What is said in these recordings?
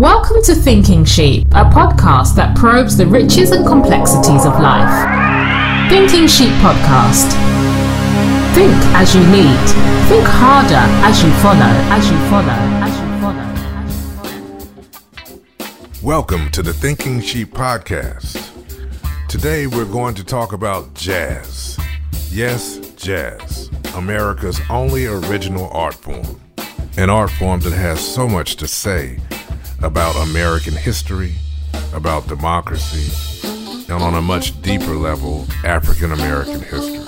Welcome to Thinking Sheep, a podcast that probes the riches and complexities of life. Thinking Sheep Podcast. Think as you lead. Think harder as you follow, as you follow, as you follow. As you follow. Welcome to the Thinking Sheep Podcast. Today we're going to talk about jazz. Yes, jazz, America's only original art form. An art form that has so much to say about American history, about democracy, and on a much deeper level, African American history.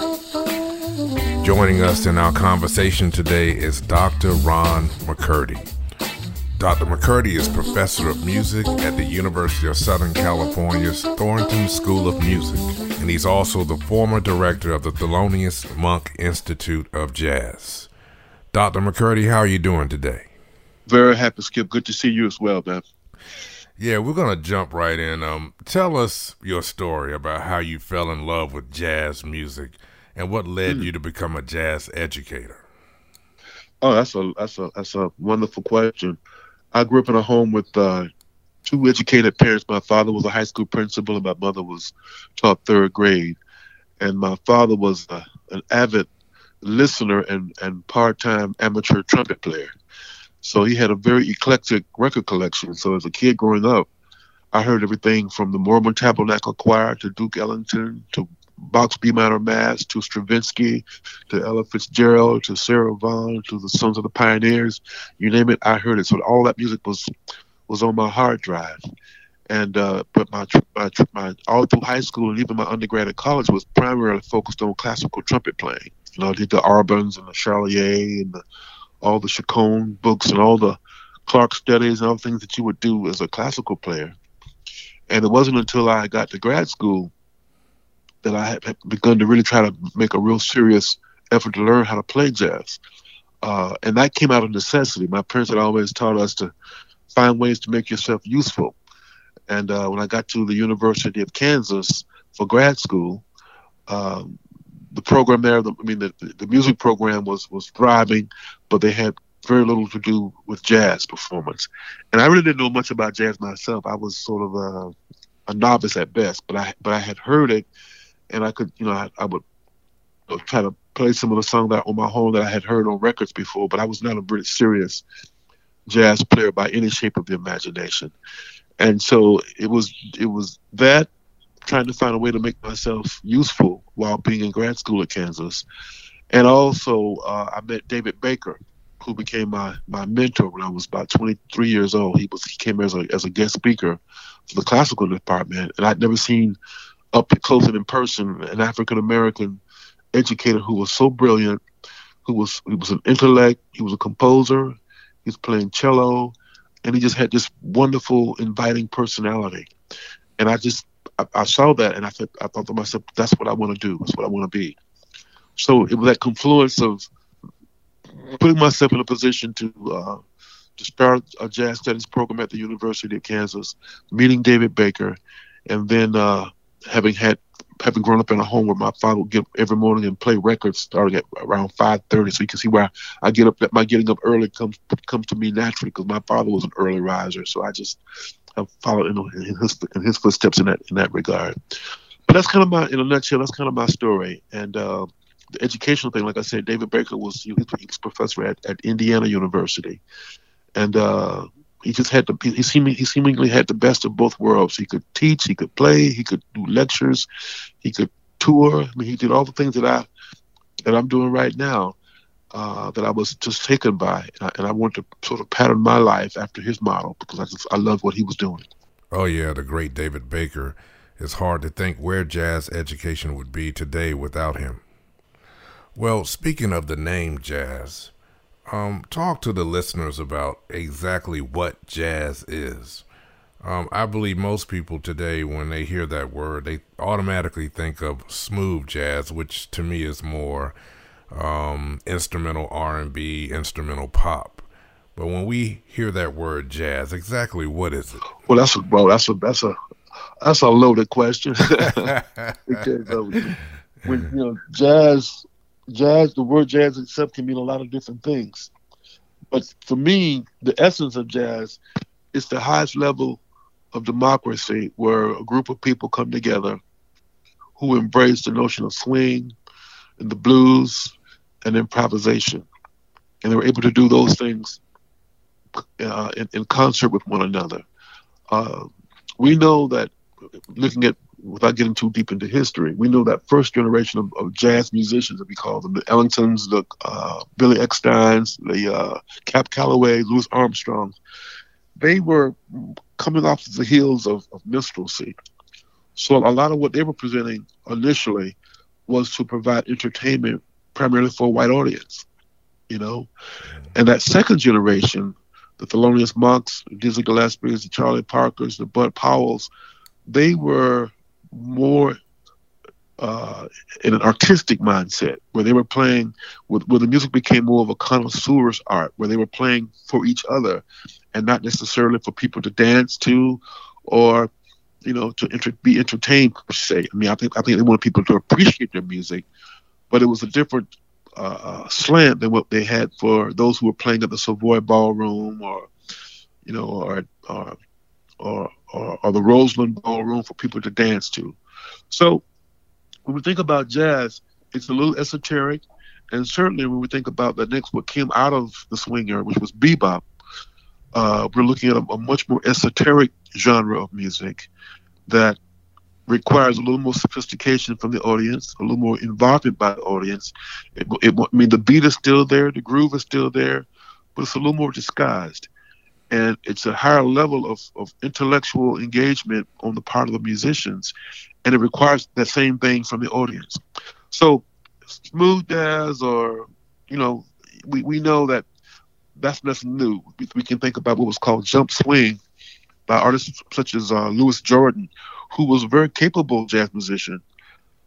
Joining us in our conversation today is Dr. Ron McCurdy. Dr. McCurdy is professor of music at the University of Southern California's Thornton School of Music, and he's also the former director of the Thelonious Monk Institute of Jazz. Dr. McCurdy, how are you doing today? Very happy, Skip. Good to see you as well, man. Yeah, we're gonna jump right in. Um, tell us your story about how you fell in love with jazz music and what led mm. you to become a jazz educator. Oh, that's a that's a that's a wonderful question. I grew up in a home with uh, two educated parents. My father was a high school principal, and my mother was taught third grade. And my father was uh, an avid listener and and part time amateur trumpet player. So he had a very eclectic record collection. So as a kid growing up, I heard everything from the Mormon Tabernacle Choir to Duke Ellington to Bach's B minor Mass to Stravinsky to Ella Fitzgerald to Sarah Vaughan to the Sons of the Pioneers. You name it, I heard it. So all that music was was on my hard drive. And uh, but my, my my all through high school and even my undergrad at college was primarily focused on classical trumpet playing. You know, I did the Arbans and the Charlier and the all the Concone books and all the Clarke studies and all the things that you would do as a classical player. And it wasn't until I got to grad school that I had begun to really try to make a real serious effort to learn how to play jazz. Uh, and that came out of necessity. My parents had always taught us to find ways to make yourself useful. And uh, when I got to the University of Kansas for grad school, um, the program there, the, I mean, the, the music program was was thriving, but they had very little to do with jazz performance. And I really didn't know much about jazz myself. I was sort of a, a novice at best, but I but I had heard it, and I could, you know, I, I would try to play some of the songs that on my home that I had heard on records before, but I was not a very serious jazz player by any shape of the imagination. And so it was it was that trying to find a way to make myself useful while being in grad school at Kansas. And also, uh, I met David Baker, who became my, my mentor when I was about 23 years old. He was he came as a as a guest speaker for the classical department, and I'd never seen up close and in person an African American educator who was so brilliant, who was he was an intellect, he was a composer, he was playing cello, and he just had this wonderful, inviting personality. And I just I, I, saw that and I thought I thought to myself, that's what I want to do. That's what I want to be. So it was that confluence of putting myself in a position to uh, to start a jazz studies program at the University of Kansas, meeting David Baker, and then uh, having had having grown up in a home where my father would get up every morning and play records starting at around 5.30 so you can see where I, get up my getting up early comes comes to me naturally because my father was an early riser so I just have followed in, in, his in his footsteps in that in that regard. But that's kind of my in a nutshell. That's kind of my story. And uh, the educational thing, like I said, David Baker was he was professor at, at Indiana University, and uh, he just had the he seemingly he seemingly had the best of both worlds. He could teach, he could play, he could do lectures, he could tour. I mean, he did all the things that I that I'm doing right now uh, that I was just taken by, and I, and I wanted to sort of pattern my life after his model because I just I love what he was doing. Oh yeah, the great David Baker. It's hard to think where jazz education would be today without him. Well, speaking of the name jazz, um, talk to the listeners about exactly what jazz is. Um, I believe most people today, when they hear that word, they automatically think of smooth jazz, which to me is more um, instrumental R&B, instrumental pop. But when we hear that word jazz, exactly what is it? Well, that's a bro. that's a that's a that's a loaded question because uh, when you know jazz, jazz, the word jazz itself can mean a lot of different things. But for me, the essence of jazz is the highest level of democracy where a group of people come together who embrace the notion of swing the blues and improvisation. And they were able to do those things uh, in, in, concert with one another. Uh, we know that, looking at, without getting too deep into history, we know that first generation of, of jazz musicians, that we call them, the Ellingtons, the uh, Billy Eckstines, the uh, Cab Calloway, Louis Armstrong, they were coming off the heels of, of minstrelsy. So a lot of what they were presenting initially was to provide entertainment primarily for a white audience, you know. And that second generation, the Thelonious Monks, the Dizzy Gillespie's, the Charlie Parkers, the Bud Powells, they were more uh, in an artistic mindset where they were playing with where the music became more of a connoisseur's art where they were playing for each other and not necessarily for people to dance to or you know to be entertained per se. I mean i think i think they wanted people to appreciate their music but it was a different uh, uh slant than what they had for those who were playing at the savoy ballroom or you know or or or, or, or the roseland ballroom for people to dance to. So when we think about jazz, it's a little esoteric, and certainly when we think about the next what came out of the swing era, which was bebop, uh, we're looking at a, a, much more esoteric genre of music that requires a little more sophistication from the audience, a little more involvement by the audience. It, it, I mean, the beat is still there, the groove is still there, but it's a little more disguised. And it's a higher level of, of intellectual engagement on the part of the musicians and it requires that same thing from the audience. So, smooth jazz, or you know, we, we know that that's nothing new. We, we can think about what was called jump swing by artists such as uh, Louis Jordan, who was a very capable jazz musician,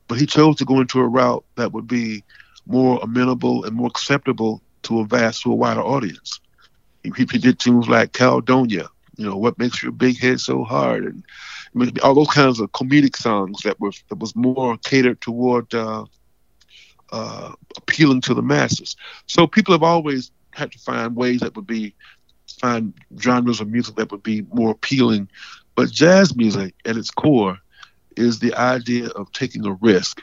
but he chose to go into a route that would be more amenable and more acceptable to a vast, to a wider audience. He, he did tunes like Caledonia, you know, what makes your big head so hard, and all those kinds of comedic songs that was that was more catered toward uh, uh, appealing to the masses. So people have always had to find ways that would be find genres of music that would be more appealing. But jazz music, at its core, is the idea of taking a risk,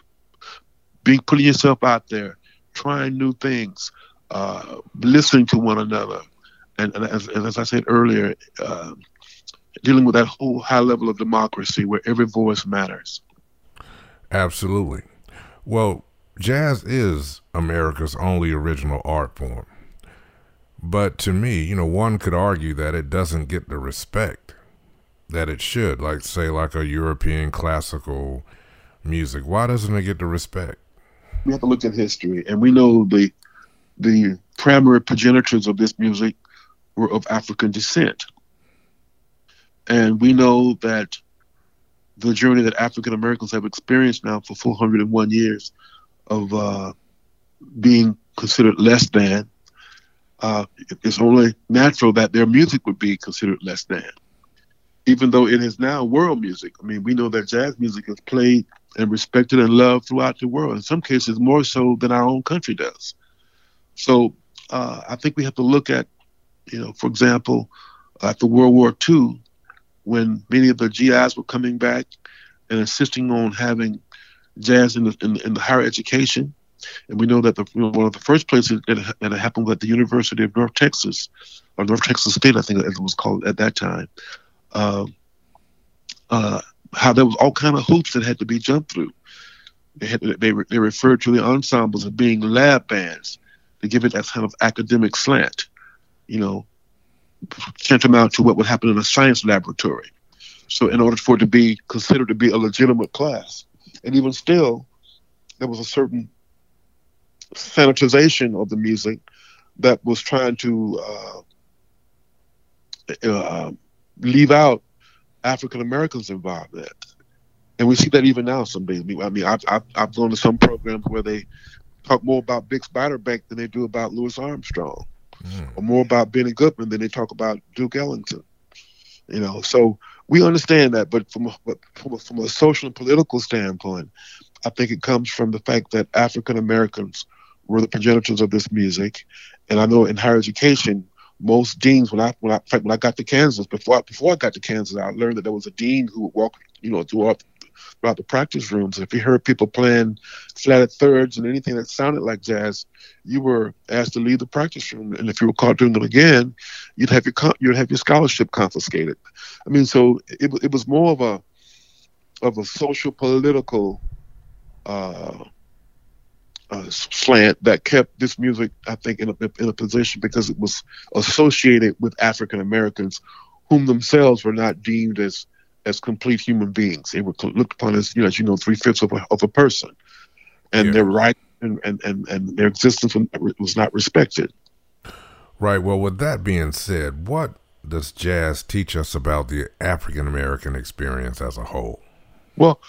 being putting yourself out there, trying new things, uh, listening to one another, and, and, as, and as, I said earlier, uh, dealing with that whole high level of democracy where every voice matters. Absolutely. Well, jazz is America's only original art form. But to me, you know, one could argue that it doesn't get the respect that it should, like, say, like a European classical music. Why doesn't it get the respect? We have to look at history, and we know the the primary progenitors of this music were of African descent. And we know that the journey that African Americans have experienced now for 401 years of uh, being considered less than, uh, it's only natural that their music would be considered less than, even though it is now world music. I mean, we know that jazz music is played and respected and loved throughout the world, in some cases more so than our own country does. So uh, I think we have to look at, you know, for example, after World War II, when many of the GIs were coming back and insisting on having jazz in the, in, in the higher education. And we know that the, one of the first places that, that happened was at the University of North Texas, or North Texas State, I think it was called at that time. Uh, uh, how there was all kind of hoops that had to be jumped through. They had they, they referred to the ensembles as being lab bands to give it that kind of academic slant. You know, tantamount to what would happen in a science laboratory. So, in order for it to be considered to be a legitimate class, and even still, there was a certain sanitization of the music that was trying to uh, uh, leave out African Americans involved in it. And we see that even now some days. I mean, I've, I've, I've gone to some programs where they talk more about Bix Beiderbecke than they do about Louis Armstrong mm. or more about Benny Goodman than they talk about Duke Ellington. You know, so we understand that, but from a, from a, from a social and political standpoint, I think it comes from the fact that African Americans were the progenitors of this music, and I know in higher education, most deans when I when I when I got to Kansas before I, before I got to Kansas, I learned that there was a dean who would walk you know throughout throughout the practice rooms. If you heard people playing flatted thirds and anything that sounded like jazz, you were asked to leave the practice room. And if you were caught doing it again, you'd have your you'd have your scholarship confiscated. I mean, so it it was more of a of a social political uh, uh, slant that kept this music, I think, in a, in a position because it was associated with African Americans, whom themselves were not deemed as as complete human beings. They were looked upon as, you know, as you know, three fifths of a, of a person, and yeah. their right and, and, and, and their existence was not respected. Right. Well, with that being said, what does jazz teach us about the African American experience as a whole? Well,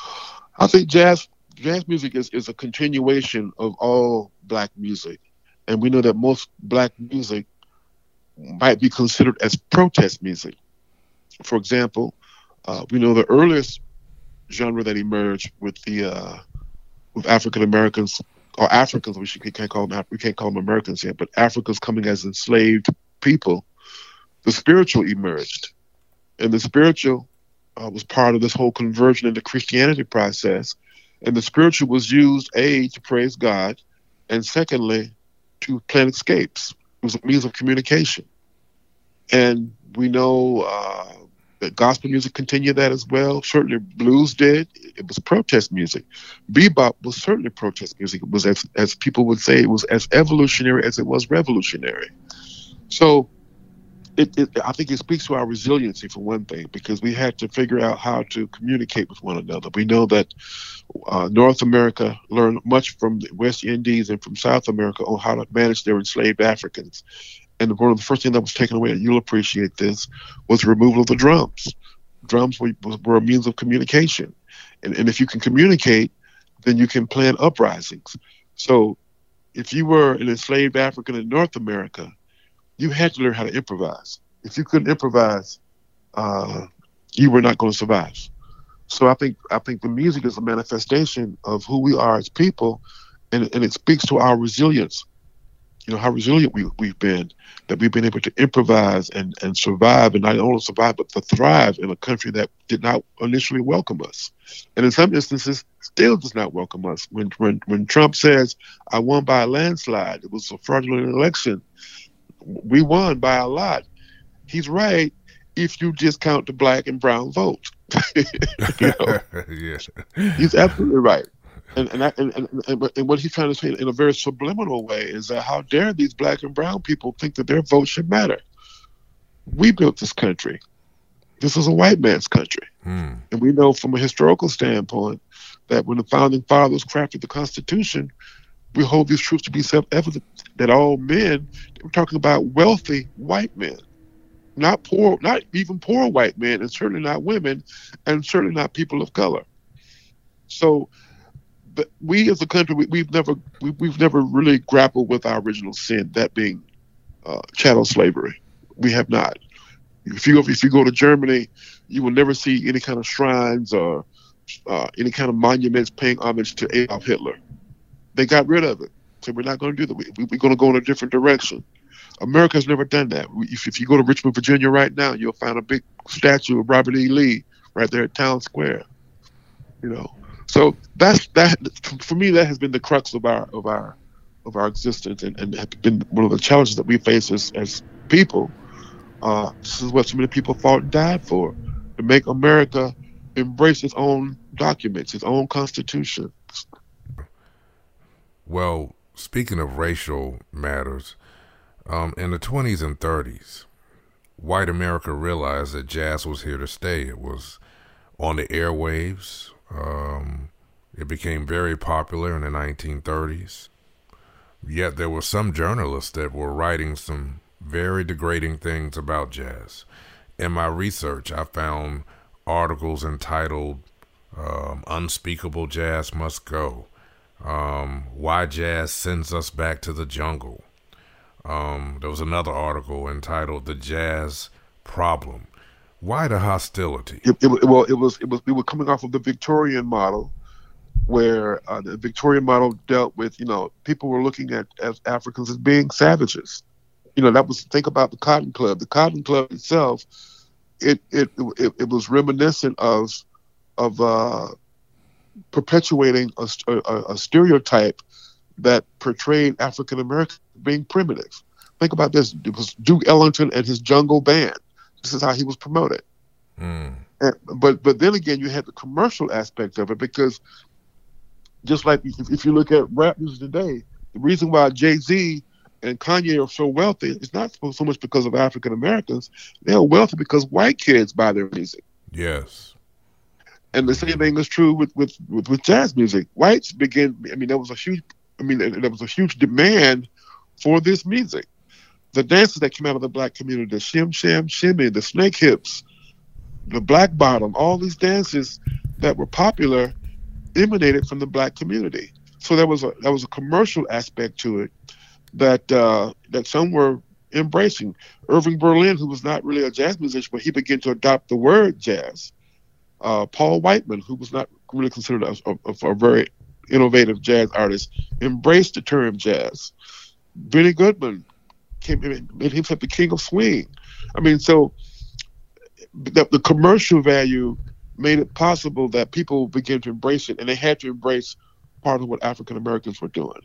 I think jazz jazz music is, is a continuation of all black music. And we know that most black music might be considered as protest music. For example, uh, we know the earliest genre that emerged with the uh, with African Americans or Africans, we, should, we can't call them we can't call them Americans yet, but Africans coming as enslaved people. The spiritual emerged, and the spiritual uh, was part of this whole conversion into Christianity process and the spiritual was used, A, to praise God, and secondly, to plan escapes. It was a means of communication. And we know uh, that gospel music continued that as well. Certainly, blues did. It was protest music. Bebop was certainly protest music. It was, as, as people would say, it was as evolutionary as it was revolutionary. So it, it, I think it speaks to our resiliency for one thing, because we had to figure out how to communicate with one another. We know that uh, North America learned much from the West Indies and from South America on how to manage their enslaved Africans. And one of the first things that was taken away, and you'll appreciate this, was the removal of the drums. Drums were, were a means of communication. And, and if you can communicate, then you can plan uprisings. So if you were an enslaved African in North America, you had to learn how to improvise. If you couldn't improvise, uh, you were not going to survive. So I think I think the music is a manifestation of who we are as people, and, and it speaks to our resilience. You know how resilient we, we've been, that we've been able to improvise and, and survive, and not only survive but to thrive in a country that did not initially welcome us, and in some instances still does not welcome us. When when when Trump says, "I won by a landslide," it was a fraudulent election we won by a lot. He's right if you just count the black and brown votes. you know? yes. He's absolutely right. And and, I, and, and, and what he's trying to say in a very subliminal way is that how dare these black and brown people think that their vote should matter? We built this country. This is a white man's country. Hmm. And we know from a historical standpoint that when the founding fathers crafted the Constitution, we hold these truths to be self-evident that all men, we're talking about wealthy white men, not poor, not even poor white men, and certainly not women, and certainly not people of color. So, but we as a country, we, have never we, have never really grappled with our original sin, that being uh, chattel slavery. We have not. If you if you go to Germany, you will never see any kind of shrines or uh, any kind of monuments paying homage to Adolf Hitler they got rid of it. So we're not going to do that. We, are going to go in a different direction. America's never done that. If, if you go to Richmond, Virginia right now, you'll find a big statue of Robert E. Lee right there at Town Square. You know, so that's that. For me, that has been the crux of our of our of our existence, and, and have been one of the challenges that we face as, as people. Uh, this is what so many people fought and died for to make America embrace its own documents, its own constitution, well, speaking of racial matters, um, in the 20s and 30s, white America realized that jazz was here to stay. It was on the airwaves. Um, it became very popular in the 1930s. Yet there were some journalists that were writing some very degrading things about jazz. In my research, I found articles entitled um, Unspeakable Jazz Must Go um, why jazz sends us back to the jungle. Um, there was another article entitled "The Jazz Problem." Why the hostility? It, it, well, it was it was we were coming off of the Victorian model, where uh, the Victorian model dealt with you know people were looking at as Africans as being savages, You know, that was think about the Cotton Club. The Cotton Club itself, it it it, it was reminiscent of of uh, perpetuating a, a, a stereotype that portrayed African Americans being primitive. Think about this: it was Duke Ellington and his Jungle Band. This is how he was promoted. Mm. And, but but then again, you had the commercial aspect of it because just like if, if you look at rap music today, the reason why Jay Z and Kanye are so wealthy is not so much because of African Americans. They are wealthy because white kids buy their music. Yes. And the same thing is true with, with, with, with jazz music. Whites begin. I mean, there was a huge. I mean, there was a huge demand for this music. The dances that came out of the black community, the shim sham shimmy, the snake hips, the black bottom, all these dances that were popular emanated from the black community. So there was a there was a commercial aspect to it that uh, that some were embracing. Irving Berlin, who was not really a jazz musician, but he began to adopt the word jazz. Uh, Paul Whiteman, who was not really considered a, a, a, very innovative jazz artist, embraced the term jazz. Benny Goodman came in, made himself the king of swing. I mean, so the, the commercial value made it possible that people began to embrace it, and they had to embrace part of what African Americans were doing.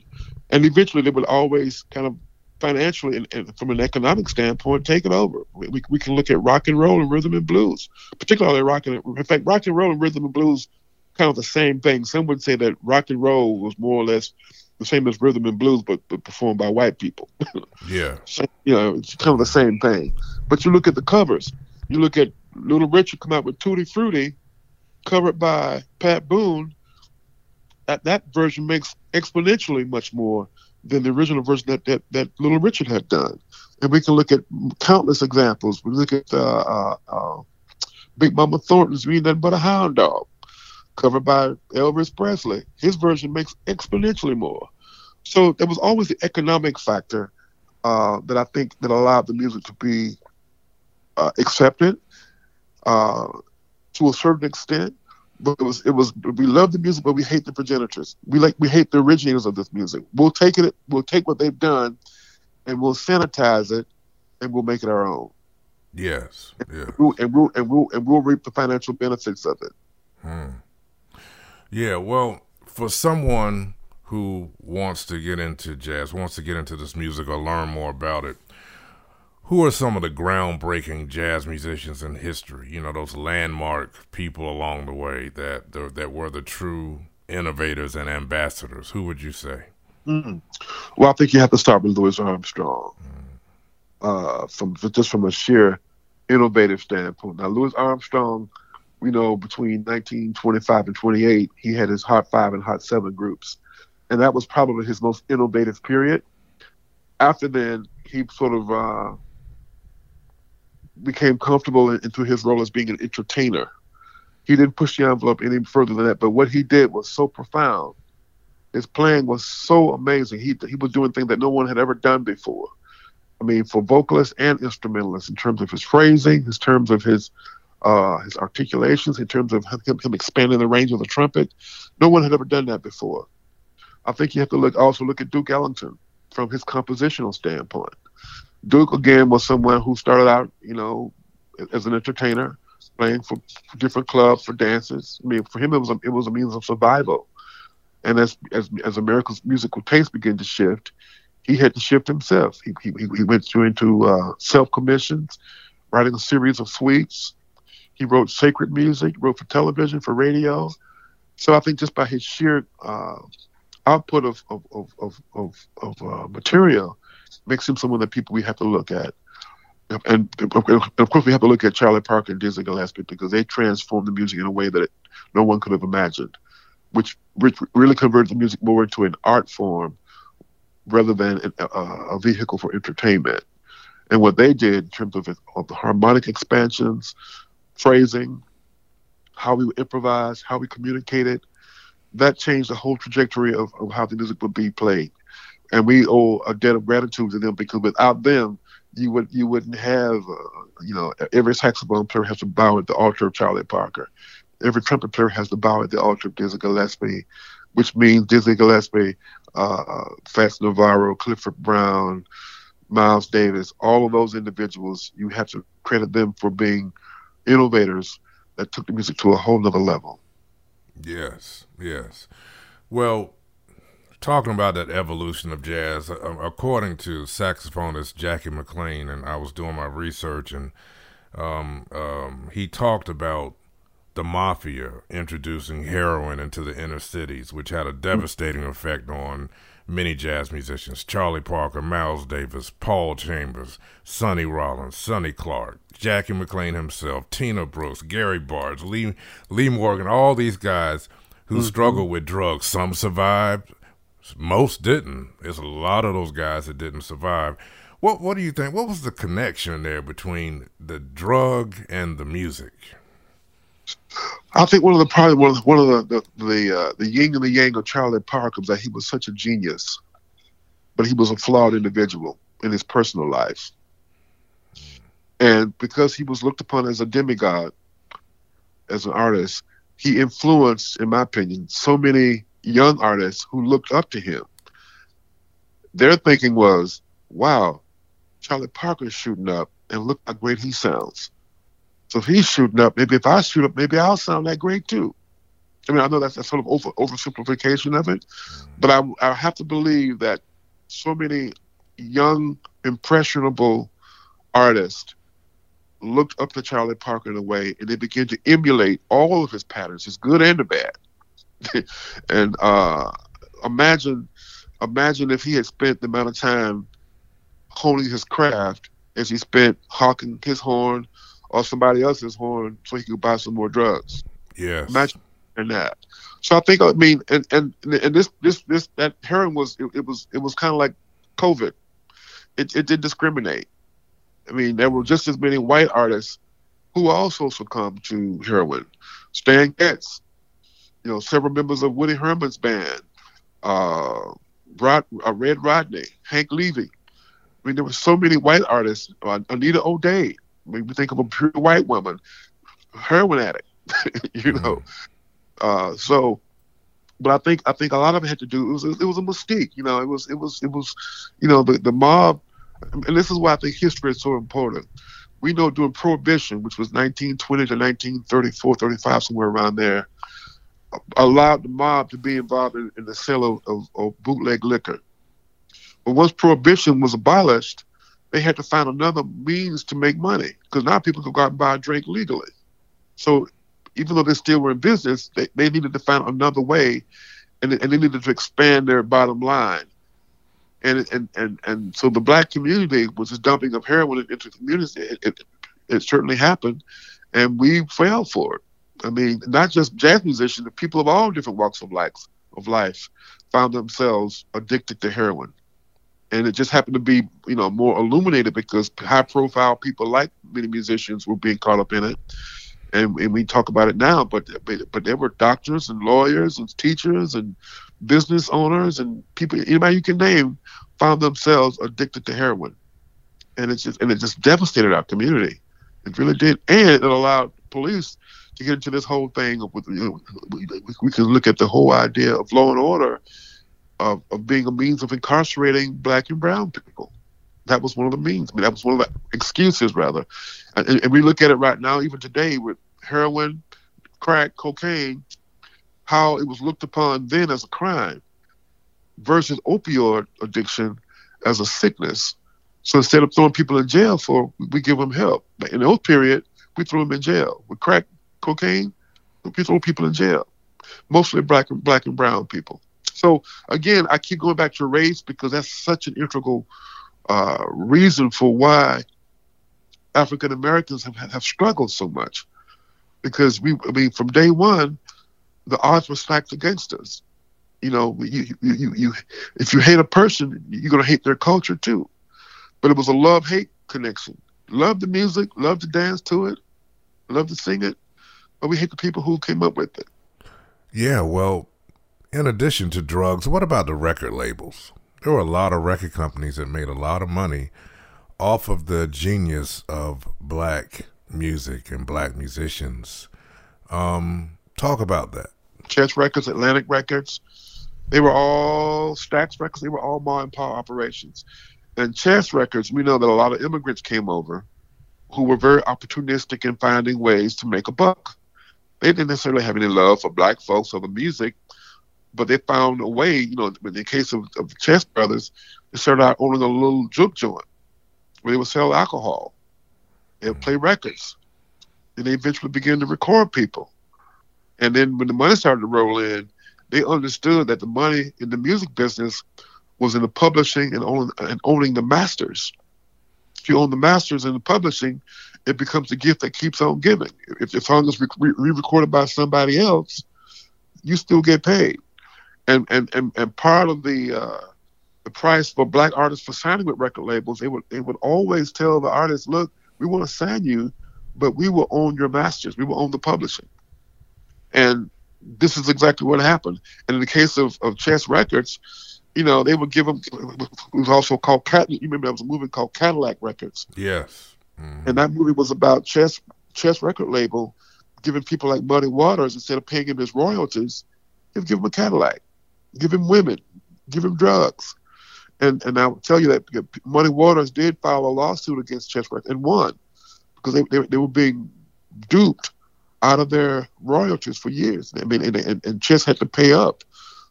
And eventually, they would always kind of financially and, and, from an economic standpoint take it over. We, we can look at rock and roll and rhythm and blues, particularly rock and in fact rock and roll and rhythm and blues kind of the same thing. Some would say that rock and roll was more or less the same as rhythm and blues, but, but performed by white people. yeah, so, you know, it's kind of the same thing. But you look at the covers. You look at Little Richard come out with Tutti Frutti, covered by Pat Boone, that, that version makes exponentially much more than the original version that, that, that Little Richard had done. And we can look at countless examples. We look at uh, uh, uh, Big Mama Thornton's Being Nothing But a Hound Dog, covered by Elvis Presley. His version makes exponentially more. So there was always the economic factor uh, that I think that allowed the music to be uh, accepted uh, to a certain extent. But it was it was we love the music, but we hate the progenitors. We like we hate the originators of this music. We'll take it. We'll take what they've done, and we'll sanitize it, and we'll make it our own. Yes. Yeah. And we'll, and we'll and we'll and we'll reap the financial benefits of it. Hmm. Yeah. Well, for someone who wants to get into jazz, wants to get into this music or learn more about it, who are some of the groundbreaking jazz musicians in history? You know, those landmark people along the way that that were the true innovators and ambassadors. Who would you say? Mm-hmm. Well, I think you have to start with Louis Armstrong, mm. uh, from just from a sheer innovative standpoint. Now, Louis Armstrong, we know between 1925 and 28, he had his Hot Five and Hot Seven groups, and that was probably his most innovative period. After then, he sort of uh, became comfortable into his role as being an entertainer. He didn't push the envelope any further than that. But what he did was so profound. His playing was so amazing. He he was doing things that no one had ever done before. I mean, for vocalists and instrumentalists, in terms of his phrasing, in terms of his uh, his articulations, in terms of him, him expanding the range of the trumpet, no one had ever done that before. I think you have to look also look at Duke Ellington from his compositional standpoint. Duke again was someone who started out, you know, as an entertainer, playing for, different clubs for dances. I mean, for him, it was a, it was a means of survival. And as as as America's musical taste began to shift, he had to shift himself. He he, he went through into uh, self commissions, writing a series of suites. He wrote sacred music, wrote for television, for radio. So I think just by his sheer uh, output of of of of, of, of uh, material, makes him someone that people we have to look at. And of course, we have to look at Charlie Parker and Dizzy Gillespie because they transformed the music in a way that no one could have imagined, which, which really converted the music more into an art form rather than a, a vehicle for entertainment. And what they did in terms of, of the harmonic expansions, phrasing, how we improvise, how we communicated, that changed the whole trajectory of, of how the music would be played and we owe a debt of gratitude to them because without them, you would you wouldn't have uh, you know every saxophone player has to bow at the altar of Charlie Parker, every trumpet player has to bow at the altar of Dizzy Gillespie, which means Dizzy Gillespie, uh, Fats Navarro, Clifford Brown, Miles Davis, all of those individuals, you have to credit them for being innovators that took the music to a whole nother level. Yes, yes. Well, talking about that evolution of jazz, uh, according to saxophonist Jackie McLean, and I was doing my research, and um, um, he talked about the mafia introducing heroin into the inner cities, which had a devastating effect on many jazz musicians Charlie Parker, Miles Davis, Paul Chambers, Sonny Rollins, Sonny Clark, Jackie McLean himself, Tina Brooks, Gary Bartz, Lee, Lee Morgan, all these guys who mm-hmm. struggled with drugs. Some survived, most didn't. There's a lot of those guys that didn't survive. What What do you think? What was the connection there between the drug and the music? I think one of the probably one of the, the the uh, the yin and the yang of Charlie Parker was that he was such a genius, but he was a flawed individual in his personal life, and because he was looked upon as a demigod, as an artist, he influenced, in my opinion, so many young artists who looked up to him. Their thinking was, "Wow, Charlie Parker's shooting up, and look how great he sounds." So if he's shooting up, maybe if I shoot up, maybe I'll sound that great too. I mean, I know that's a sort of over oversimplification of it, but I, I have to believe that so many young, impressionable artists looked up to Charlie Parker in a way, and they began to emulate all of his patterns, his good and the bad. and uh, imagine, imagine if he had spent the amount of time honing his craft as he spent hawking his horn, or somebody else's horn so he could buy some more drugs. Yeah, Imagine that. So I think I mean and and and this this this that heroin was it, it was it was kind of like COVID. It it did discriminate. I mean there were just as many white artists who also succumbed to heroin. Stan Getz, you know, several members of Woody Herman's band, uh, Rod, uh, Red Rodney, Hank Levy. I mean, there were so many white artists. Uh, Anita O'Day, I mean, we think of a pure white woman, heroin addict, you know. Mm-hmm. Uh, so, but I think I think a lot of it had to do. It was it was a mystique, you know. It was it was it was, you know, the the mob, and this is why I think history is so important. We know during Prohibition, which was 1920 to 1934, 35, somewhere around there, allowed the mob to be involved in, in the sale of, of, of bootleg liquor. But once Prohibition was abolished, they had to find another means to make money because now people could go out and buy a drink legally. So even though they still were in business, they, they needed to find another way and, and they needed to expand their bottom line. And, and, and, and so the black community was dumping of heroin into the community. It, it, it certainly happened, and we fell for it. I mean, not just jazz musicians, but people of all different walks of life, of life found themselves addicted to heroin. And it just happened to be you know more illuminated because high profile people like many musicians were being caught up in it. And, and we talk about it now but, but there were doctors and lawyers and teachers and business owners and people anybody you can name found themselves addicted to heroin. And it's just and it just devastated our community. It really did. And it allowed police to get into this whole thing of you know, we, we can look at the whole idea of law and order of, of being a means of incarcerating black and brown people. That was one of the means. I mean, that was one of the excuses, rather. And, and we look at it right now, even today, with heroin, crack, cocaine, how it was looked upon then as a crime versus opioid addiction as a sickness. So instead of throwing people in jail for, we give them help. In those period, we threw them in jail. With crack, cocaine, we throw people in jail. Mostly black and black and brown people. So again, I keep going back to race because that's such an integral uh, reason for why African Americans have, have struggled so much. Because we, I mean, from day one, the odds were stacked against us. You know, you, you, you, you if you hate a person, you're gonna hate their culture too. But it was a love-hate connection. Love the music, love to dance to it, love to sing it, but we hate the people who came up with it. Yeah, well, in addition to drugs, what about the record labels? There were a lot of record companies that made a lot of money off of the genius of black music and black musicians. Um, talk about that. Chess Records, Atlantic Records, they were all Stax Records. They were all mom and pop operations. And Chess Records, we know that a lot of immigrants came over who were very opportunistic in finding ways to make a buck. They didn't necessarily have any love for black folks or the music, but they found a way, you know, in the case of, of the Chess Brothers, they started out owning a little juke joint where they would sell alcohol. Would play mm-hmm. records. And they eventually began to record people. And then when the money started to roll in, they understood that the money in the music business was in the publishing and owning, and owning the masters. If you own the masters and the publishing, it becomes a gift that keeps on giving. If the song is re-recorded by somebody else, you still get paid. And and and, and part of the uh, the price for black artists for signing with record labels, they would they would always tell the artists, look, we want to sign you, but we will own your masters. We will own the publishing. And this is exactly what happened. And in the case of, of Chess Records, you know, they would give them. It was also called You remember there was a movie called Cadillac Records. Yes. Mm-hmm. And that movie was about Chess Chess record label giving people like Muddy Waters instead of paying him his royalties, give him a Cadillac, give him women, give him drugs. And and I'll tell you that Muddy Waters did file a lawsuit against Chess Records and won because they, they, they were being duped out of their royalties for years. I mean, and, and, and Chess had to pay up.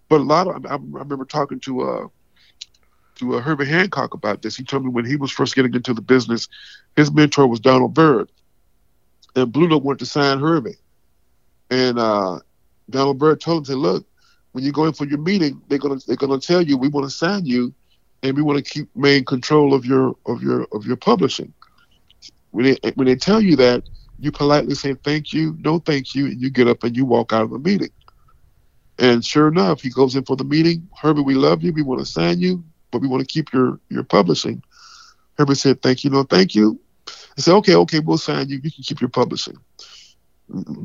But a lot of I, I remember talking to uh to uh, Herbie Hancock about this. He told me when he was first getting into the business, his mentor was Donald Byrd, and Blue Note wanted to sign Herbie, and uh, Donald Byrd told him, "Say, look, when you go in for your meeting, they're gonna they're gonna tell you we want to sign you, and we want to keep main control of your of your of your publishing. When they when they tell you that, you politely say thank you, no thank you, and you get up and you walk out of the meeting. And sure enough, he goes in for the meeting. Herbie, we love you. We want to sign you, but we want to keep your your publishing. Herbert said, thank you, no thank you. I said, okay, okay, we'll sign you. You can keep your publishing.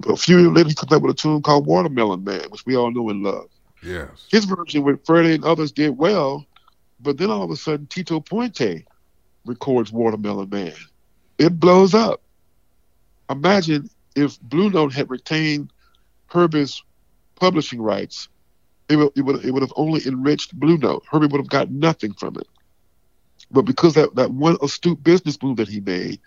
A few years later, he comes up with a tune called Watermelon Man, which we all know and love. Yes. His version with Freddie and others did well, but then all of a sudden, Tito Puente records Watermelon Man. It blows up imagine if Blue Note had retained Herbert's publishing rights, it would, it would, it would have only enriched Blue Note. Herbie would have got nothing from it. But because that, that one astute business move that he made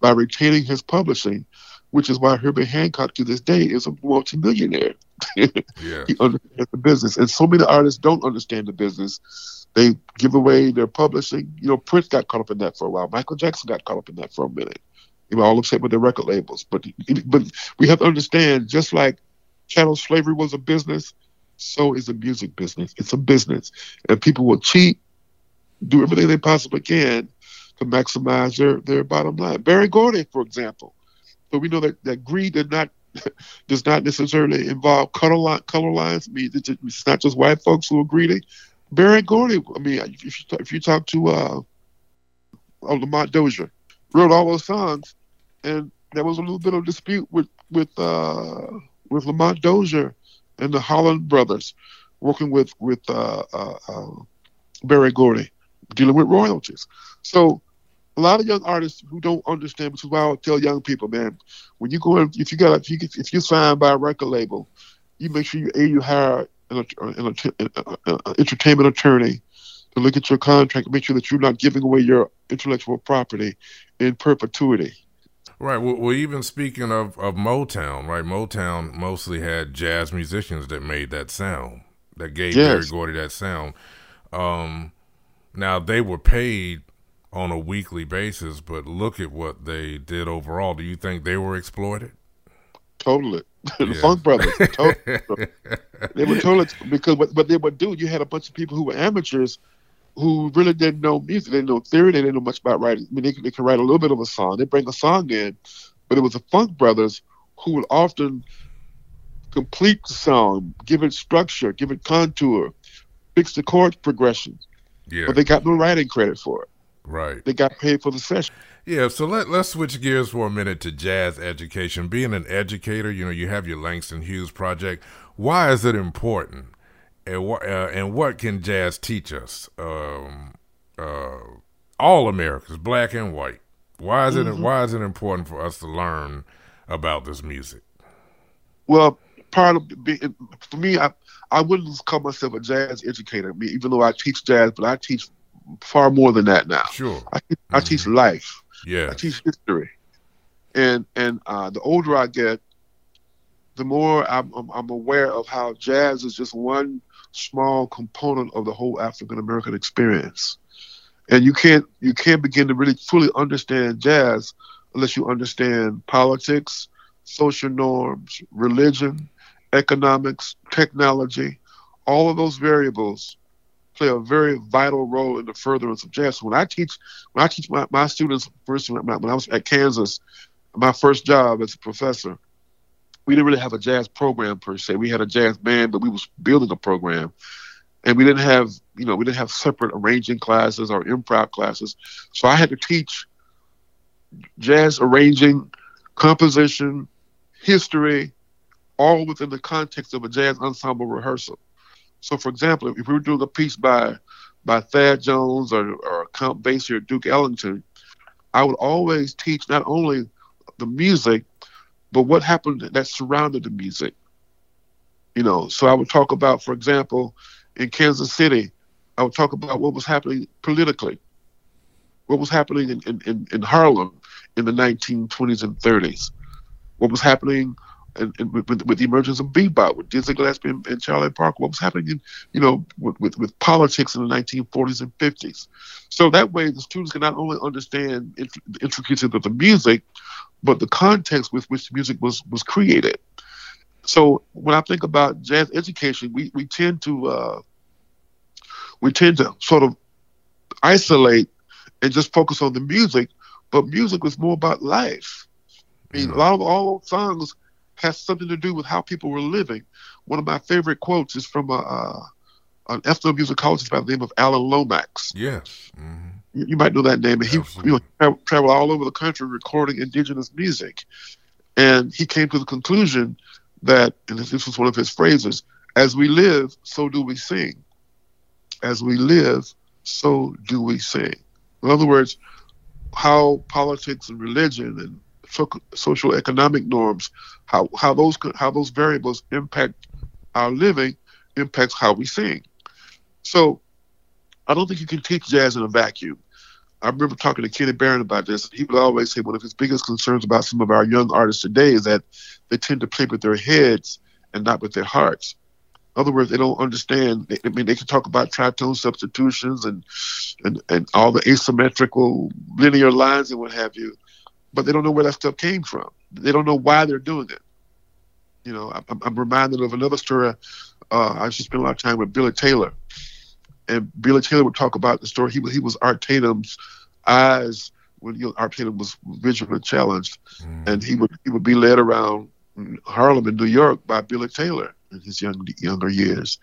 by retaining his publishing, which is why Herbie Hancock to this day is a multimillionaire. yeah. He understands the business. And so many artists don't understand the business. They give away their publishing. You know, Prince got caught up in that for a while. Michael Jackson got caught up in that for a minute. They were all upset with their record labels. But but we have to understand, just like chattel slavery was a business, so is the music business. It's a business, and people will cheat, do everything they possibly can to maximize their their bottom line. Berry Gordy, for example. So we know that, that greed did not does not necessarily involve color line, color lines. I mean, it's, not just white folks who are greedy. Berry Gordy. I mean, if you if you talk to uh, Lamont Dozier, wrote all those songs and there was a little bit of dispute with with uh, with Lamont Dozier and the Holland brothers, working with with uh, uh, uh, Berry Gordy, dealing with royalties. So a lot of young artists who don't understand, which is why I tell young people, man, when you go in, if you got if you if you're signed by a record label, you make sure you a you hire an, an, an, an entertainment attorney to look at your contract make sure that you're not giving away your intellectual property in perpetuity. Right. Well, well, even speaking of, of Motown, right? Motown mostly had jazz musicians that made that sound, that gave yes. Berry Gordy that sound. Um, now they were paid on a weekly basis, but look at what they did overall. Do you think they were exploited? Totally. the yeah. Funk Brothers. Totally. they were totally because what, what they would do, you had a bunch of people who were amateurs who really didn't know music. They didn't know theory. They didn't know much about writing. I mean, they, they could write a little bit of a song. They bring a song in, but it was the Funk Brothers who would often complete the song, give it structure, give it contour, fix the chord progression. Yeah. But they got no writing credit for it. Right. They got paid for the session. Yeah, so let, let's switch gears for a minute to jazz education. Being an educator, you know, you have your Langston Hughes project. Why is it important and what uh, and what can jazz teach us? Um, uh, all Americans, black and white. Why is it mm-hmm. why is it important for us to learn about this music? Well, part of for me, I I wouldn't call myself a jazz educator. I mean, even though I teach jazz, but I teach far more than that now. Sure. I, mm-hmm. I teach life. Yeah. I teach history, and and uh, the older I get, the more I'm, I'm, I'm aware of how jazz is just one small component of the whole African American experience, and you can't you can't begin to really fully understand jazz unless you understand politics, social norms, religion, economics, technology, all of those variables play a very vital role in the furtherance of jazz. When I teach, when I teach my, my students, first when I was at Kansas, my first job as a professor, we didn't really have a jazz program per se. We had a jazz band, but we was building a program, and we didn't have, you know, we didn't have separate arranging classes or improv classes. So I had to teach jazz arranging, composition, history, all within the context of a jazz ensemble rehearsal. So, for example, if we were doing a piece by by Thad Jones or, or Count Basie or Duke Ellington, I would always teach not only the music, but what happened that surrounded the music. You know, so I would talk about, for example, in Kansas City, I would talk about what was happening politically, what was happening in, in, in Harlem in the 1920s and 30s, what was happening and, and with, with, the emergence of bebop, with Dizzy Gillespie and, and, Charlie Parker, what was happening in, you know, with, with, with, politics in the 1940s and 50s. So that way, the students can not only understand int- the intricacies of the music, but the context with which the music was was created. So when I think about jazz education, we, we tend to uh, we tend to sort of isolate and just focus on the music, but music was more about life. I mean, a lot of all songs has something to do with how people were living. One of my favorite quotes is from a, uh, an ethnomusicologist by the name of Alan Lomax. Yes. Mm-hmm. You, you, might know that name. And he you know, traveled all over the country recording indigenous music. And he came to the conclusion that, and this was one of his phrases, as we live, so do we sing. As we live, so do we sing. In other words, how politics and religion and social economic norms, how how those how those variables impact our living, impacts how we sing. So, I don't think you can teach jazz in a vacuum. I remember talking to Kenny Barron about this. He would always say one of his biggest concerns about some of our young artists today is that they tend to play with their heads and not with their hearts. In other words, they don't understand. I mean, they can talk about tritone substitutions and, and, and all the asymmetrical linear lines and what have you, but they don't know where that stuff came from. They don't know why they're doing it. You know, I'm, I'm reminded of another story. Uh, I used to spend a lot of time with Billy Taylor, and Billy Taylor would talk about the story. He was he was Art Tatum's eyes when you know, Art Tatum was visually challenged, mm. and he would he would be led around Harlem in New York by Billy Taylor in his young younger years.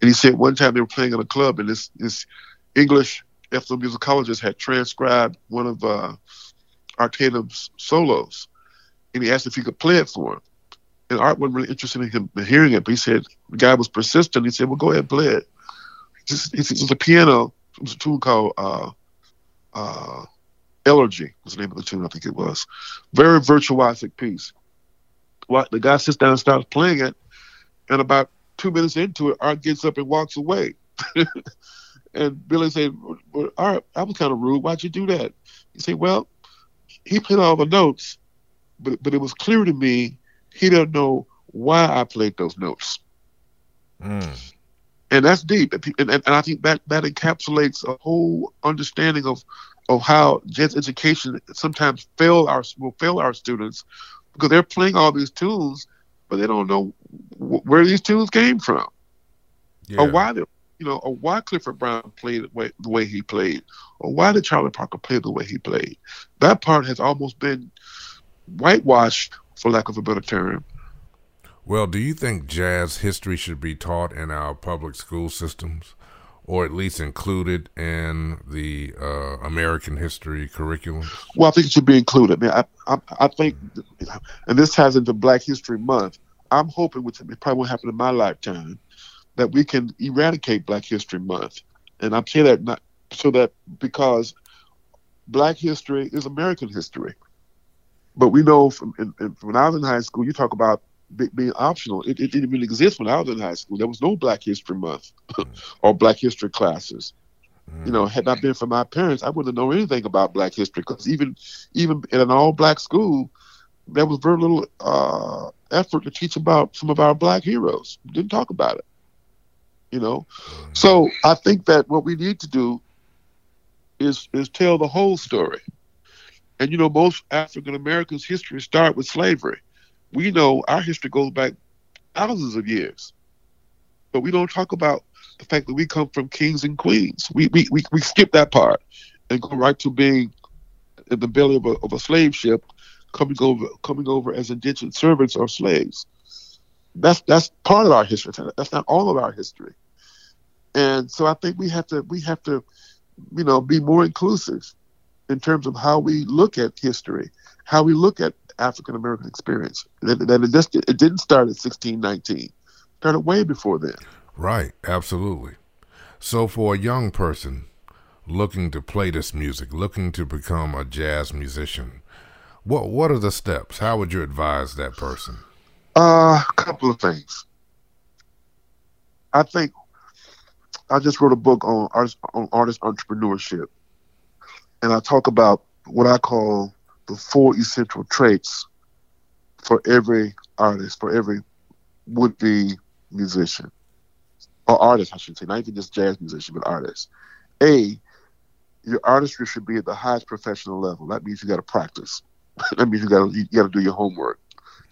And he said one time they were playing in a club, and this this English ethnomusicologist had transcribed one of uh, Art Tatum's solos, and he asked if he could play it for him. And Art wasn't really interested in him hearing it, but he said the guy was persistent. He said, "Well, go ahead play it." It's, it's, it's a piano. It was a tune called uh, uh, "Elegy." Was the name of the tune? I think it was. Very virtuosic piece. The guy sits down and starts playing it, and about two minutes into it, Art gets up and walks away. and Billy said, Art, I was kind of rude. Why'd you do that? He said, Well, he played all the notes, but but it was clear to me he didn't know why I played those notes. Mm. And that's deep, and, and, I think that that encapsulates a whole understanding of of how jazz education sometimes fail our will fail our students because they're playing all these tunes, but they don't know where these tunes came from yeah. or why they you know, or why Clifford Brown played the way, the way he played, or why did Charlie Parker play the way he played. That part has almost been whitewashed, for lack of a better term. Well, do you think jazz history should be taught in our public school systems, or at least included in the uh, American history curriculum? Well, I think it should be included. I, mean, I, I, I think, and this ties into Black History Month. I'm hoping, which probably won't happen in my lifetime, that we can eradicate Black History Month. And I'm saying that not so that because Black history is American history. But we know from in, in, when I was in high school, you talk about being optional. It, it, didn't even exist when I was in high school. There was no Black History Month or Black History classes. You know, had not been for my parents, I wouldn't know anything about Black history because even even in an all Black school, there was very little uh, effort to teach about some of our Black heroes. We didn't talk about it. You know, so I think that what we need to do is is tell the whole story. And you know, most African Americans' history start with slavery. We know our history goes back thousands of years, but we don't talk about the fact that we come from kings and queens. We we we, we skip that part and go right to being in the belly of a, of a slave ship, coming over coming over as indentured servants or slaves. That's that's part of our history. That's not all of our history. And so I think we have to we have to, you know, be more inclusive in terms of how we look at history, how we look at African American experience. That, that it just it didn't start at 1619. It started way before then. Right, absolutely. So for a young person looking to play this music, looking to become a jazz musician, what what are the steps? How would you advise that person? Uh, a couple of things. I think I just wrote a book on artist on artist entrepreneurship, and I talk about what I call the four essential traits for every artist, for every would-be musician or artist, I should say, not even just jazz musician, but artist. A, your artistry should be at the highest professional level. That means you got to practice. that means you got to you got to do your homework.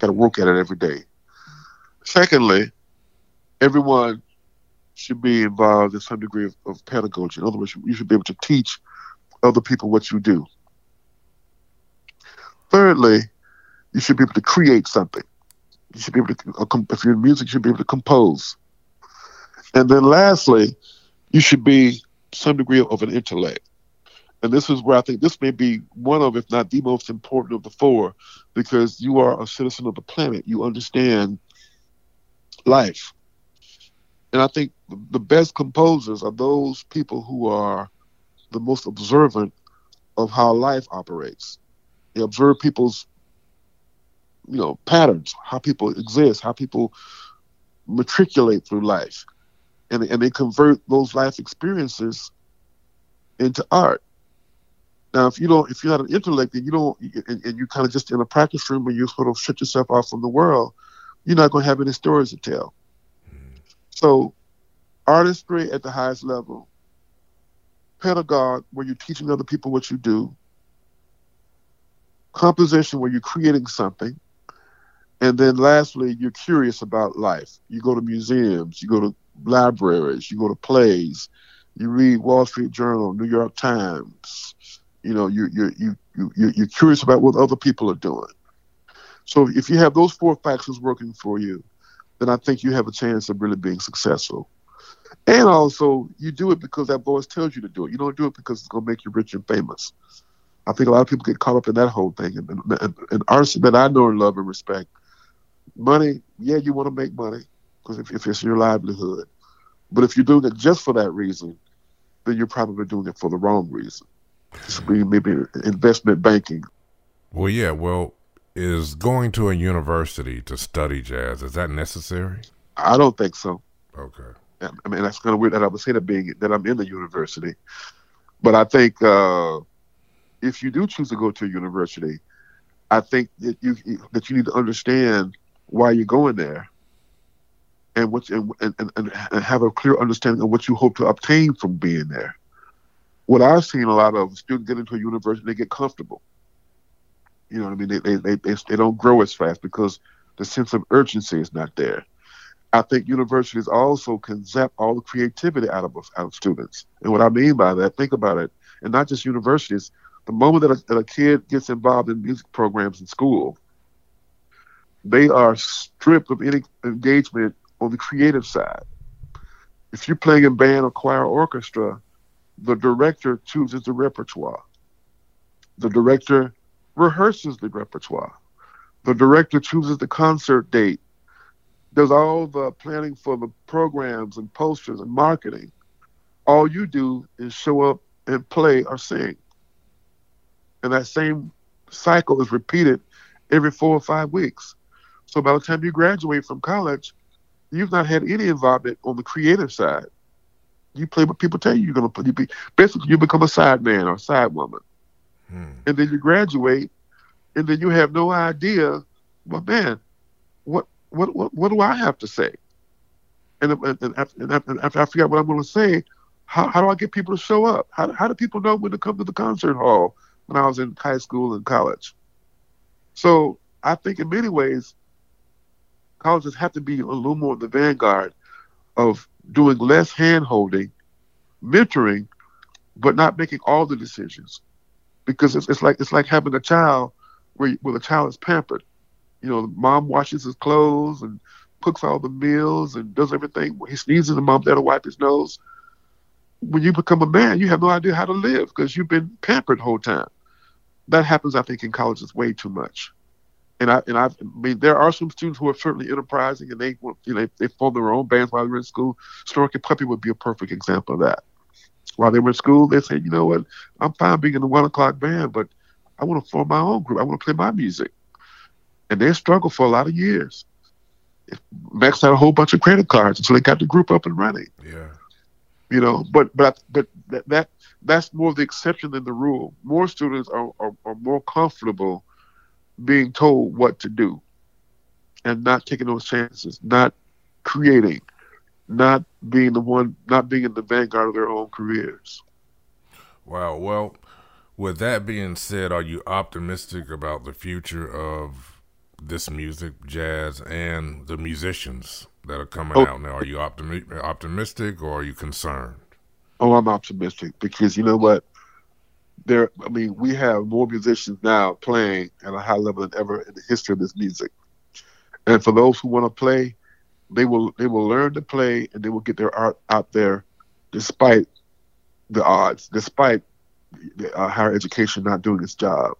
Got to work at it every day. Secondly, everyone should be involved in some degree of, of pedagogy. In other words, you should be able to teach other people what you do. Thirdly, you should be able to create something. You should be able to, uh, if you're in music, you should be able to compose. And then lastly, you should be some degree of an intellect. And this is where I think this may be one of, if not the most important of the four, because you are a citizen of the planet. You understand life. And I think the best composers are those people who are the most observant of how life operates. They observe people's, you know, patterns, how people exist, how people matriculate through life and, and they convert those life experiences into art. Now, if you don't, if you're not an intellect, and you don't, and, and you kind of just in a practice room where you sort of shut yourself off from the world, you're not going to have any stories to tell. So, artistry at the highest level, pedagogue where you're teaching other people what you do, composition where you're creating something, and then lastly, you're curious about life. You go to museums, you go to libraries, you go to plays, you read Wall Street Journal, New York Times. You know, you you you you you're curious about what other people are doing. So if you have those four factors working for you, then I think you have a chance of really being successful. And also, you do it because that voice tells you to do it. You don't do it because it's going to make you rich and famous. I think a lot of people get caught up in that whole thing. And, and, and artists that I know and love and respect, money, yeah, you want to make money, because if, if it's your livelihood. But if you're doing it just for that reason, then you're probably doing it for the wrong reason. maybe investment banking. Well, yeah. Well, is going to a university to study jazz is that necessary? I don't think so. Okay. I mean, that's kind of weird that I would say that being that I'm in the university, but I think uh, if you do choose to go to a university, I think that you that you need to understand why you're going there and what and, and, and, have a clear understanding of what you hope to obtain from being there. What I've seen a lot of students get into a university, they get comfortable. You know what I mean? They they, they, they, they don't grow as fast because the sense of urgency is not there. I think universities also can zap all the creativity out of out of students. And what I mean by that, think about it, and not just universities. The moment that a, that a kid gets involved in music programs in school, they are stripped of any engagement on the creative side. If you're playing in band or choir or orchestra, the director chooses the repertoire. The director rehearses the repertoire. The director chooses the concert date, does all the planning for the programs and posters and marketing. All you do is show up and play or sing. And that same cycle is repeated every four or five weeks. So by the time you graduate from college, you've not had any involvement on the creative side. You play what people tell you you're gonna play. You be basically you become a side man or a side woman, hmm. and then you graduate, and then you have no idea. Well, man, what what what what do I have to say? And, and, and, after, and after I out what I'm going to say, how, how do I get people to show up? How, how do people know when to come to the concert hall when I was in high school and college? So I think in many ways, colleges have to be a little more in the vanguard of doing less hand holding, mentoring, but not making all the decisions. Because it's, it's like it's like having a child where, where the child is pampered. You know, mom washes his clothes and cooks all the meals and does everything. When he sneezes, the mom there to wipe his nose. When you become a man, you have no idea how to live because you've been pampered the whole time. That happens, I think, in colleges way too much and I and I, I mean there are some students who are certainly enterprising and they you know they form their own bands while they're in school. Snarky Puppy would be a perfect example of that. While they were in school, they say, you know what, I'm fine being in the one o'clock band, but I want to form my own group. I want to play my music. And they struggled for a lot of years. Maxed out a whole bunch of credit cards until they got the group up and running. Yeah. You know, but but but that, that that's more the exception than the rule. More students are, are, are more comfortable being told what to do and not taking those chances, not creating, not being the one, not being in the vanguard of their own careers. Wow. Well, with that being said, are you optimistic about the future of this music, jazz, and the musicians that are coming oh, out now? Are you optimi- optimistic or are you concerned? Oh, I'm optimistic because you know what? there, I mean, we have more musicians now playing at a high level than ever in the history of this music. And for those who want to play, they will they will learn to play and they will get their art out there, despite the odds, despite uh, higher education not doing its job.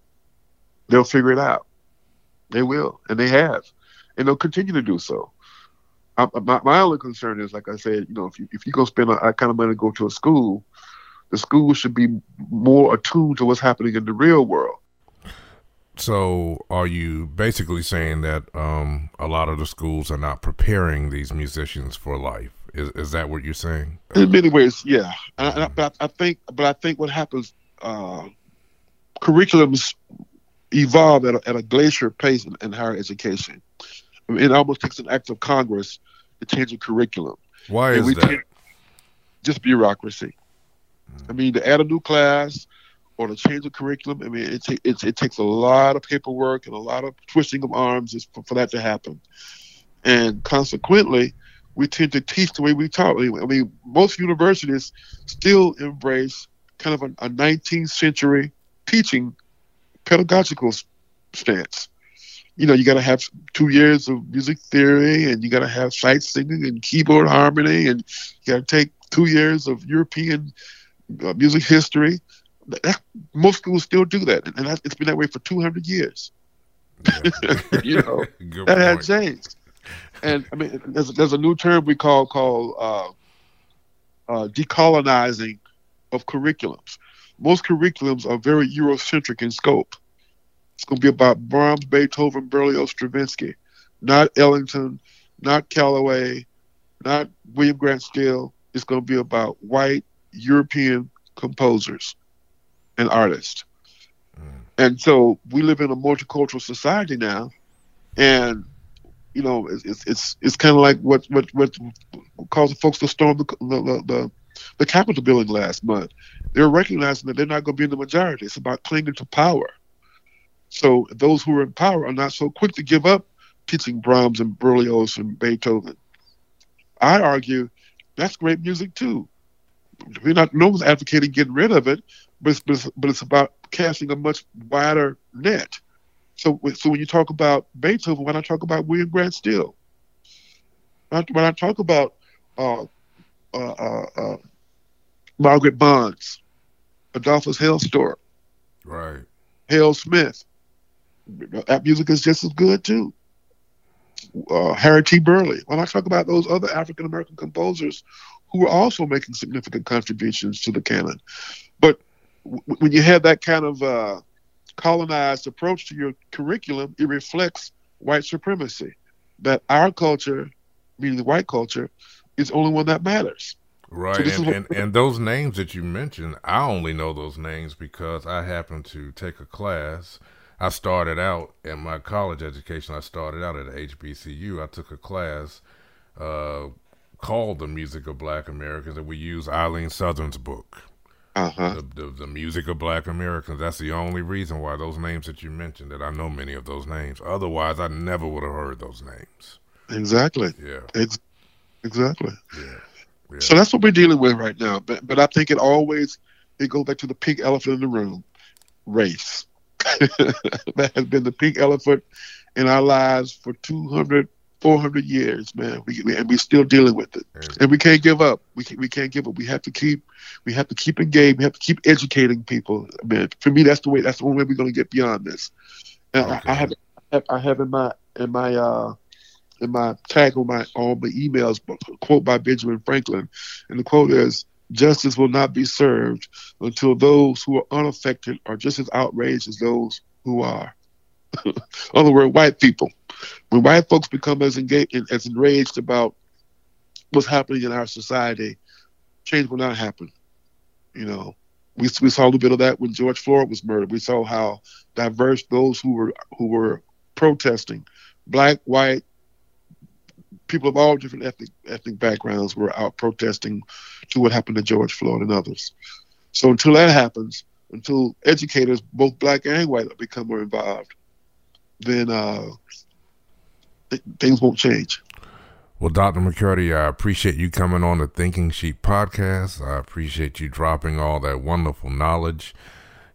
They'll figure it out. They will, and they have, and they'll continue to do so. I, my, my only concern is, like I said, you know, if you if you go spend that kind of money to go to a school, the school should be more attuned to what's happening in the real world. So, are you basically saying that um, a lot of the schools are not preparing these musicians for life? Is is that what you're saying? In many ways, yeah. Mm-hmm. I, I, but I think, but I think what happens, uh, curriculums evolve at a, at a glacier pace in, in higher education. I mean, it almost takes an act of Congress to change a curriculum. Why and is that? just bureaucracy. I mean, to add a new class or to change the curriculum, I mean, it, it, it takes a lot of paperwork and a lot of twisting of arms for, for that to happen. And consequently, we tend to teach the way we taught. I mean, I mean most universities still embrace kind of a, a 19th century teaching pedagogical stance. You know, you got to have two years of music theory, and you got to have sight singing and keyboard harmony, and you got to take two years of European uh, music history. That, most schools still do that, and that, it's been that way for 200 years. you know, that had changed. And I mean, there's, there's a new term we call called uh, uh, decolonizing of curriculums. Most curriculums are very Eurocentric in scope. It's going to be about Brahms, Beethoven, Berlioz, Stravinsky, not Ellington, not Calloway, not William Grant Still. It's going to be about white European composers and artist. Mm. And so we live in a multicultural society now, and you know it's it's it's kind of like what what what caused the folks to storm the the, the the Capitol building last month. They're recognizing that they're not going to be in the majority. It's about clinging to power. So those who are in power are not so quick to give up teaching Brahms and Berlioz and Beethoven. I argue that's great music too we're not no one's advocating getting rid of it, but it's, but it's, but it's about casting a much wider net. So so when you talk about Beethoven, why not talk about William Grant Still? When I talk about uh, uh, uh, uh, Margaret Bonds, Adolphus Hailstork, right, Hale Smith, that music is just as good too. Uh, Harry T. Burleigh. When I talk about those other African American composers who were also making significant contributions to the canon. But when you have that kind of uh, colonized approach to your curriculum, it reflects white supremacy. That our culture, meaning the white culture, is the only one that matters. Right, so and, and, and those names that you mentioned, I only know those names because I happened to take a class. I started out in my college education. I started out at HBCU. I took a class uh, called "The Music of Black Americans," and we used Eileen Southern's book. Uh-huh. The, the, the, music of black Americans. That's the only reason why those names that you mentioned that I know many of those names. Otherwise, I never would have heard those names. Exactly. Yeah. Ex- exactly. Yeah. yeah. So that's what we're dealing with right now. But but I think it always it goes back to the pink elephant in the room, race. that has been the pink elephant in our lives for 200 400 years, man. We, we, and we're still dealing with it, and we can't give up. We can, we can't give up. We have to keep we have to keep engaged. We have to keep educating people. Man, for me, that's the way. That's the only way we're going to get beyond this. And okay. I, I, have I have in my in my uh in my tag on my on my emails quote by Benjamin Franklin, and the quote is. Justice will not be served until those who are unaffected are just as outraged as those who are. in other words, white people when white folks become as engaged, as enraged about what's happening in our society, change will not happen. You know, we, we saw a little bit of that when George Floyd was murdered. We saw how diverse those who were who were protesting, black, white, people of all different ethnic ethnic backgrounds were out protesting to what happened to George Floyd and others. So until that happens, until educators, both black and white, become more involved, then uh, th- things won't change. Well, Dr. McCurdy, I appreciate you coming on the Thinking Sheep podcast. I appreciate you dropping all that wonderful knowledge.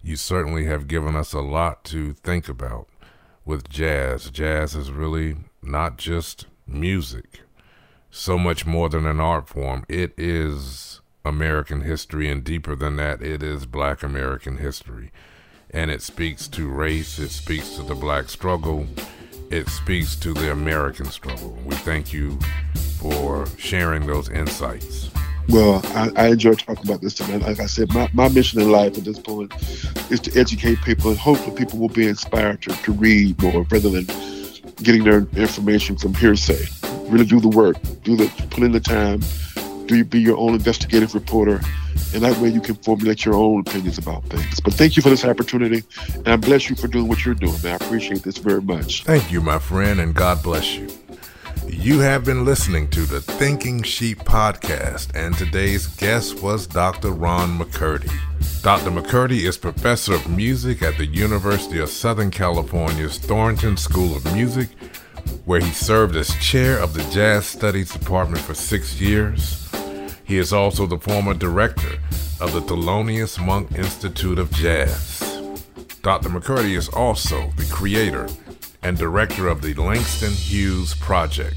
You certainly have given us a lot to think about with jazz. Jazz is really not just music, so much more than an art form. It is American history, and deeper than that, it is black American history. And it speaks to race, it speaks to the black struggle it speaks to the American struggle. We thank you for sharing those insights. Well, I, I enjoy talking about this tonight. Like I said, my, my mission in life at this point is to educate people and hopefully people will be inspired to, to read more rather than getting their information from hearsay. Really do the work, do the put in the time, do you be your own investigative reporter and that way you can formulate your own opinions about things. But thank you for this opportunity, and I bless you for doing what you're doing, man. I appreciate this very much. Thank you, my friend, and God bless you. You have been listening to the Thinking Sheep podcast, and today's guest was Dr. Ron McCurdy. Dr. McCurdy is professor of music at the University of Southern California's Thornton School of Music, where he served as chair of the Jazz Studies Department for six years. He is also the former director of the Thelonious Monk Institute of Jazz. Dr. McCurdy is also the creator and director of the Langston Hughes Project,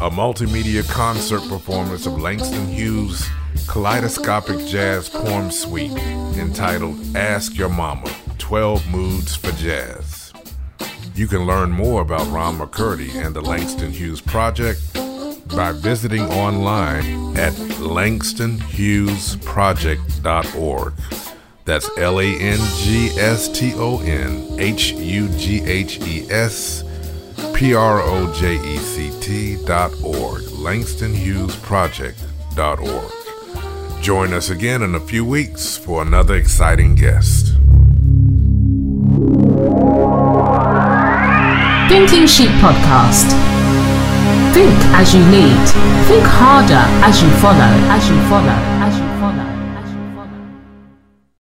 a multimedia concert performance of Langston Hughes' kaleidoscopic jazz poem suite entitled Ask Your Mama 12 Moods for Jazz. You can learn more about Ron McCurdy and the Langston Hughes Project by visiting online at langstonhughesproject.org. That's L A N G S T O N H U G H E S P R O J E C T dot org. LangstonHughesProject.org. Join us again in a few weeks for another exciting guest. Thinking Sheep Podcast. Think as you lead. Think harder as you follow, as you follow.